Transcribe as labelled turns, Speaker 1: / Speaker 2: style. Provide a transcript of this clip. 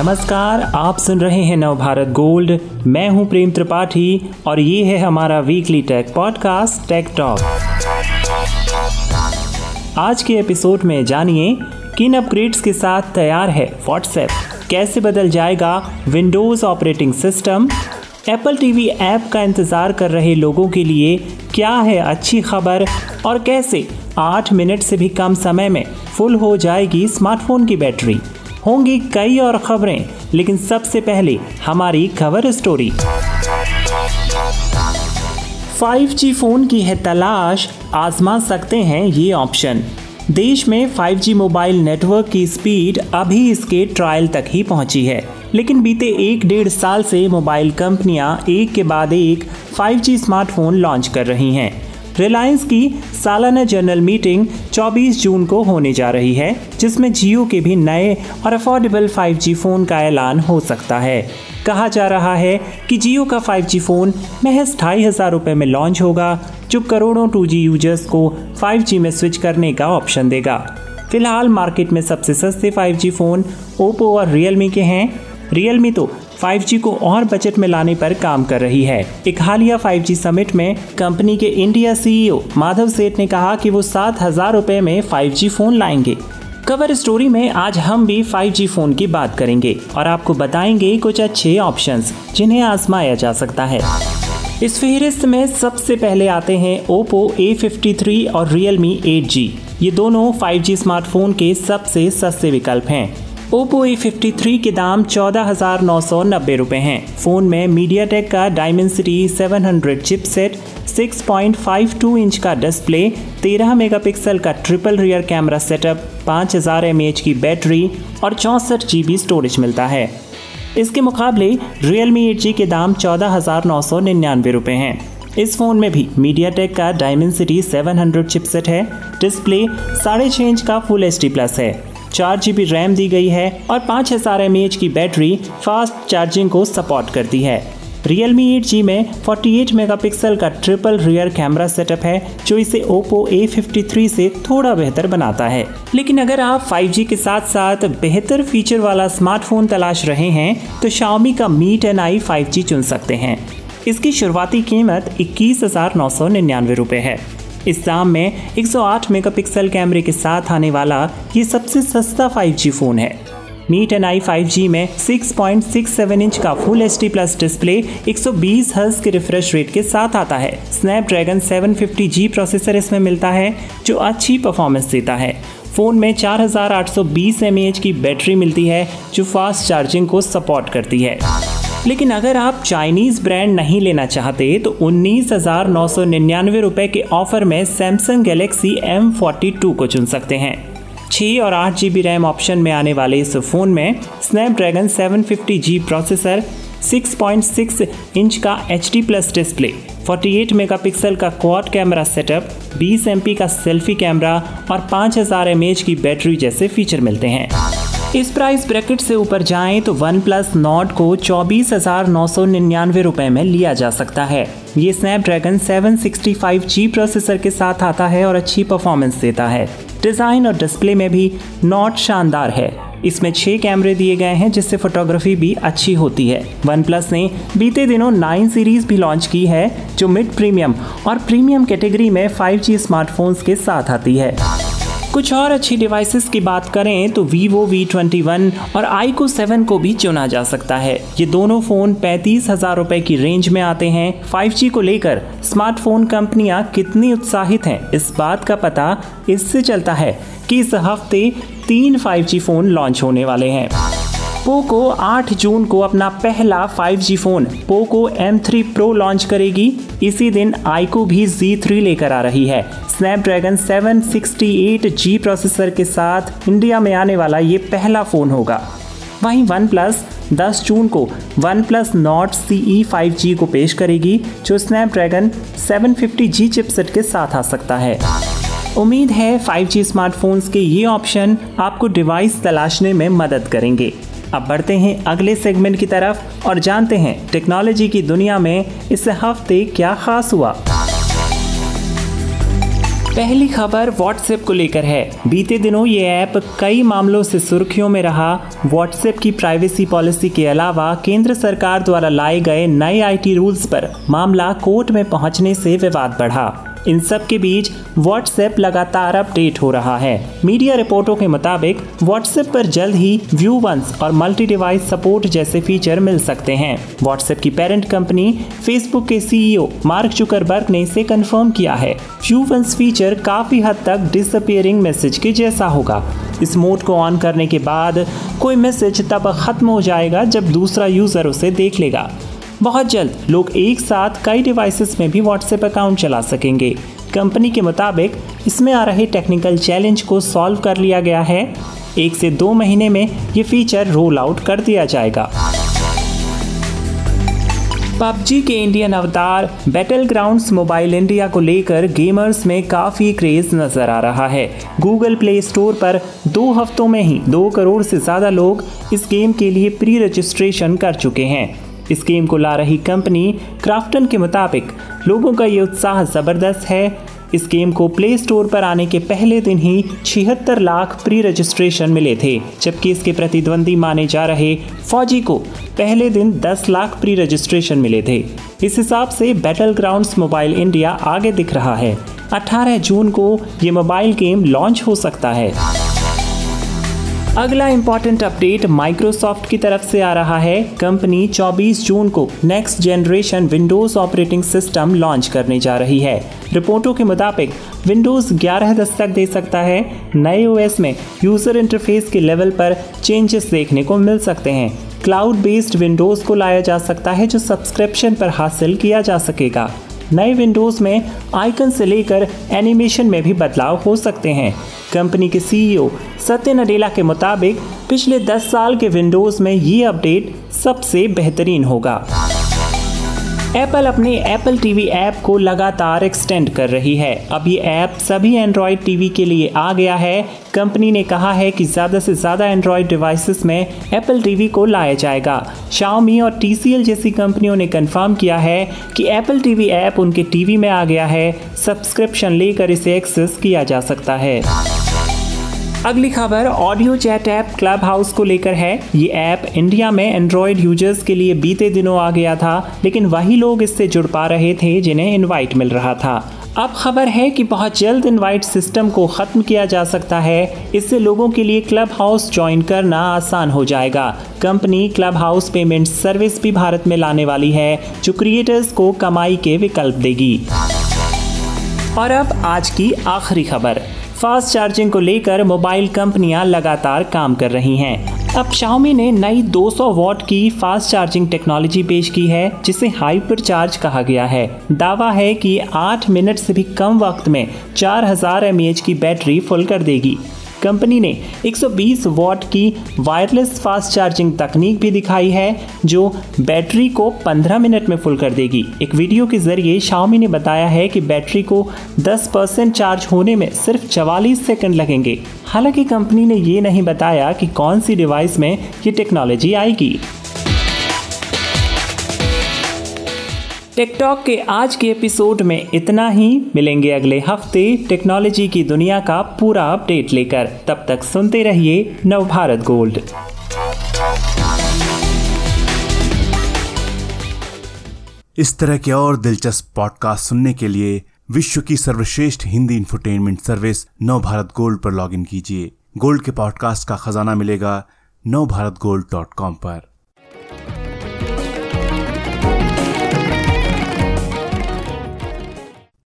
Speaker 1: नमस्कार, आप सुन रहे हैं नवभारत गोल्ड। मैं हूँ प्रेम त्रिपाठी और ये है हमारा weekly tech podcast tech talk आज के एपिसोड में जानिए, किन अपग्रेड्स के साथ तैयार है व्हाट्सएप कैसे बदल जाएगा Windows operating system Apple TV app का इंतज़ार कर रहे लोगों के लिए क्या है अच्छी खबर? और कैसे आठ मिनट से भी कम समय में फुल हो जाएगी स्मार्टफ़ोन की बैटरी? होंगी कई और खबरें, लेकिन सबसे पहले हमारी खबर स्टोरी। 5G फ़ोन की है तलाश, आजमा सकते हैं ये ऑप्शन। देश में 5G मोबाइल नेटवर्क की स्पीड अभी इसके ट्रायल तक ही पहुँची है, लेकिन बीते एक डेढ़ साल से मोबाइल कंपनियाँ एक के बाद एक 5G स्मार्टफ़ोन लॉन्च कर रही हैं। रिलायंस की सालाना जनरल मीटिंग 24 जून को होने जा रही है, जिसमें जियो के भी नए और अफोर्डेबल 5G फ़ोन का ऐलान हो सकता है। कहा जा रहा है कि जियो का 5G फ़ोन महज ढाई हज़ार रुपये में लॉन्च होगा, जो करोड़ों 2G यूज़र्स को 5G में स्विच करने का ऑप्शन देगा। फ़िलहाल मार्केट में सबसे सस्ते 5G फ़ोन ओप्पो और रियलमी के हैं। रियलमी तो 5G को और बजट में लाने पर काम कर रही है। एक हालिया 5G समिट में कंपनी के इंडिया सीईओ माधव सेठ ने कहा कि वो सात हज़ार रूपए में 5G फ़ोन लाएँगे। कवर स्टोरी में आज हम भी 5G फ़ोन की बात करेंगे और आपको बताएँगे कुछ अच्छे ऑप्शंस जिन्हें आजमाया जा सकता है। इस फहरिस्त में सबसे पहले आते हैं Oppo A53 और Realme 8G ये दोनों 5G स्मार्टफ़ोन के सबसे सस्ते विकल्प हैं। ओप्पो ए फिफ्टी थ्री के दाम चौदह हज़ार नौ सौ नब्बे रुपए हैं। फ़ोन में मीडिया टेक का Dimensity seven hundred chipset six point five two inch का डिस्प्ले तेरह मेगापिक्सल का ट्रिपल रियर कैमरा सेटअप पाँच हज़ार एम की बैटरी और चौंसठ जी स्टोरेज मिलता है। इसके मुकाबले Realme 8G के दाम चौदह हज़ार नौ सौ निन्यानवे रुपये हैं। इस फ़ोन में भी मीडिया टेक का डायमेंसिटी 700 चिपसेट है डिस्प्ले साढ़े छः इंच का फुल एचडी प्लस है। चार जी रैम दी गई है और पाँच हज़ार एम की बैटरी फास्ट चार्जिंग को सपोर्ट करती है। Realme 8G में 48 मेगापिक्सल का ट्रिपल रियर कैमरा सेटअप है, जो इसे Oppo A53 से थोड़ा बेहतर बनाता है। लेकिन अगर आप 5G के साथ साथ बेहतर फीचर वाला स्मार्टफ़ोन तलाश रहे हैं तो Xiaomi का Mi 10i 5G चुन सकते हैं। इसकी शुरुआती कीमत इक्कीस हज़ार नौ सौ निन्यानवे रुपये है। इस दाम में 108 मेगापिक्सल कैमरे के साथ आने वाला ये सबसे सस्ता 5G फ़ोन है। मी एन आई फाइव जी में 6.67 इंच का full H D plus display 120 hertz के रिफ्रेश रेट के साथ आता है। स्नैपड्रैगन 750G प्रोसेसर इसमें मिलता है, जो अच्छी परफॉर्मेंस देता है। फ़ोन में 4820 mAh की बैटरी मिलती है, जो फास्ट चार्जिंग को सपोर्ट करती है। लेकिन अगर आप चाइनीज़ ब्रांड नहीं लेना चाहते तो उन्नीस हज़ार नौ सौ निन्यानवे रुपए के ऑफ़र में Samsung Galaxy M forty two को चुन सकते हैं। छः और आठ जी बी रैम ऑप्शन में आने वाले इस फ़ोन में स्नैपड्रैगन 750G प्रोसेसर 6.6 इंच का H D plus display 48 megapixel का क्वाड कैमरा सेटअप 20 एम का सेल्फी कैमरा और 5000 mAh की बैटरी जैसे फीचर मिलते हैं। इस प्राइस ब्रैकेट से ऊपर जाएँ तो वन प्लस नॉट को चौबीस हज़ार नौ सौ निन्यानवे रुपए में लिया जा सकता है। ये स्नैपड्रैगन 765G प्रोसेसर के साथ आता है और अच्छी परफॉर्मेंस देता है। डिज़ाइन और डिस्प्ले में भी नॉट शानदार है। इसमें छह कैमरे दिए गए हैं जिससे फोटोग्राफी भी अच्छी होती है। वन प्लस ने बीते दिनों नाइन सीरीज़ भी लॉन्च की है, जो मिड प्रीमियम और प्रीमियम कैटेगरी में 5G स्मार्टफोन्स के साथ आती है। कुछ और अच्छी डिवाइसेस की बात करें तो वीवो वी ट्वेंटी वन और आईको सेवन को भी चुना जा सकता है। ये दोनों फ़ोन पैंतीस हज़ार रूपए की रेंज में आते हैं। 5G को लेकर स्मार्टफ़ोन कंपनियाँ कितनी उत्साहित हैं, इस बात का पता इससे चलता है कि इस हफ़्ते तीन 5G फ़ोन लॉन्च होने वाले हैं। पोको 8 जून को अपना पहला 5G phone Poco M3 Pro launch करेगी। इसी दिन आईको भी Z3 लेकर आ रही है। स्नैपड्रैगन 768G प्रोसेसर के साथ इंडिया में आने वाला ये पहला फ़ोन होगा। वहीं वन प्लस दस जून को OnePlus Nord C E five G को पेश करेगी, जो स्नैपड्रैगन 750G चिपसेट के साथ आ सकता है। उम्मीद है 5G स्मार्टफोन्स के ये ऑप्शन आपको डिवाइस तलाशने में मदद करेंगे। अब बढ़ते हैं अगले सेगमेंट की तरफ़ और जानते हैं टेक्नोलॉजी की दुनिया में इस हफ़्ते क्या खास हुआ। पहली खबर व्हाट्सएप को लेकर है। बीते दिनों ये ऐप कई मामलों से सुर्खियों में रहा। व्हाट्सएप की प्राइवेसी पॉलिसी के अलावा केंद्र सरकार द्वारा लाए गए नए आईटी रूल्स पर मामला कोर्ट में पहुँचने से विवाद बढ़ा। इन सब के बीच व्हाट्सएप लगातार अपडेट हो रहा है। मीडिया रिपोर्टों के मुताबिक व्हाट्सएप पर जल्द ही व्यू वंस और मल्टी डिवाइस सपोर्ट जैसे फीचर मिल सकते हैं। व्हाट्सएप की पेरेंट कंपनी फेसबुक के सीईओ मार्क चुकरबर्ग ने इसे कंफर्म किया है। व्यू वंस फीचर काफ़ी हद तक डिसअपियरिंग मैसेज के जैसा होगा। इस मोड को ऑन करने के बाद कोई मैसेज तब खत्म हो जाएगा जब दूसरा यूज़र उसे देख लेगा। बहुत जल्द लोग एक साथ कई डिवाइसेस में भी व्हाट्सएप अकाउंट चला सकेंगे। कंपनी के मुताबिक इसमें आ रहे टेक्निकल चैलेंज को सॉल्व कर लिया गया है। एक से दो महीने में ये फीचर रोल आउट कर दिया जाएगा। पबजी के इंडियन अवतार बैटल ग्राउंड मोबाइल इंडिया को लेकर गेमर्स में काफ़ी क्रेज नज़र आ रहा है। गूगल प्ले स्टोर पर दो हफ्तों में ही दो करोड़ से ज़्यादा लोग इस गेम के लिए प्री रजिस्ट्रेशन कर चुके हैं। इस गेम को ला रही कंपनी क्राफ्टन के मुताबिक लोगों का ये उत्साह ज़बरदस्त है। इस गेम को प्ले स्टोर पर आने के पहले दिन ही छिहत्तर लाख प्री रजिस्ट्रेशन मिले थे, जबकि इसके प्रतिद्वंदी माने जा रहे फौजी को पहले दिन 10 लाख प्री रजिस्ट्रेशन मिले थे। इस हिसाब से बैटल ग्राउंड मोबाइल इंडिया आगे दिख रहा है। 18 जून को ये मोबाइल गेम लॉन्च हो सकता है। अगला इंपॉर्टेंट अपडेट माइक्रोसॉफ्ट की तरफ़ से आ रहा है। कंपनी 24 जून को next generation Windows operating system launch करने जा रही है। रिपोर्टों के मुताबिक विंडोज़ 11 दस्तक दे सकता है। नए ओएस में यूज़र इंटरफेस के लेवल पर चेंजेस देखने को मिल सकते हैं। क्लाउड बेस्ड विंडोज़ को लाया जा सकता है, जो सब्सक्रिप्शन पर हासिल किया जा सकेगा। नए विंडोज़ में आइकन से लेकर एनिमेशन में भी बदलाव हो सकते हैं। कंपनी के सीईओ सत्य नडेला के मुताबिक, पिछले 10 साल के विंडोज़ में ये अपडेट सबसे बेहतरीन होगा। एप्पल अपने एप्पल टीवी ऐप को लगातार एक्सटेंड कर रही है। अब ये ऐप सभी एंड्रॉयड टीवी के लिए आ गया है। कंपनी ने कहा है कि ज़्यादा से ज़्यादा एंड्रॉयड डिवाइसेस में एप्पल टीवी को लाया जाएगा। शाओमी और टीसीएल जैसी कंपनियों ने कंफर्म किया है कि एप्पल टीवी ऐप उनके टीवी में आ गया है। सब्सक्रिप्शन लेकर इसे एक्सेस किया जा सकता है। अगली खबर audio chat app Clubhouse को लेकर है। ये ऐप इंडिया में एंड्रॉयड यूज़र्स के लिए बीते दिनों आ गया था, लेकिन वही लोग इससे जुड़ पा रहे थे जिन्हें इनवाइट मिल रहा था। अब खबर है कि बहुत जल्द इनवाइट सिस्टम को ख़त्म किया जा सकता है। इससे लोगों के लिए क्लब हाउस ज्वाइन करना आसान हो जाएगा। Company Clubhouse payment service भी भारत में लाने वाली है, जो क्रिएटर्स को कमाई के विकल्प देगी। और अब आज की आखिरी खबर। फास्ट चार्जिंग को लेकर मोबाइल कंपनियाँ लगातार काम कर रही हैं। अब शाओमी ने नई 200 वॉट की फास्ट चार्जिंग टेक्नोलॉजी पेश की है, जिसे हाइपर चार्ज कहा गया है। दावा है कि 8 मिनट से भी कम वक्त में 4000 हज़ार की बैटरी फुल कर देगी। कंपनी ने 120 वॉट की वायरलेस फास्ट चार्जिंग तकनीक भी दिखाई है, जो बैटरी को 15 मिनट में फुल कर देगी। एक वीडियो के ज़रिए शाओमी ने बताया है कि बैटरी को 10 परसेंट चार्ज होने में सिर्फ़ 44 सेकंड लगेंगे। हालाँकि कंपनी ने ये नहीं बताया कि कौन सी डिवाइस में ये टेक्नोलॉजी आएगी। टेकटॉक के आज के एपिसोड में इतना ही। मिलेंगे अगले हफ़्ते टेक्नोलॉजी की दुनिया का पूरा अपडेट लेकर। तब तक सुनते रहिए नव भारत गोल्ड।
Speaker 2: इस तरह के और दिलचस्प पॉडकास्ट सुनने के लिए विश्व की सर्वश्रेष्ठ Hindi infotainment service Nav Bharat gold पर लॉगिन कीजिए। गोल्ड के पॉडकास्ट का खजाना मिलेगा नव भारत गोल्ड डॉट कॉम पर।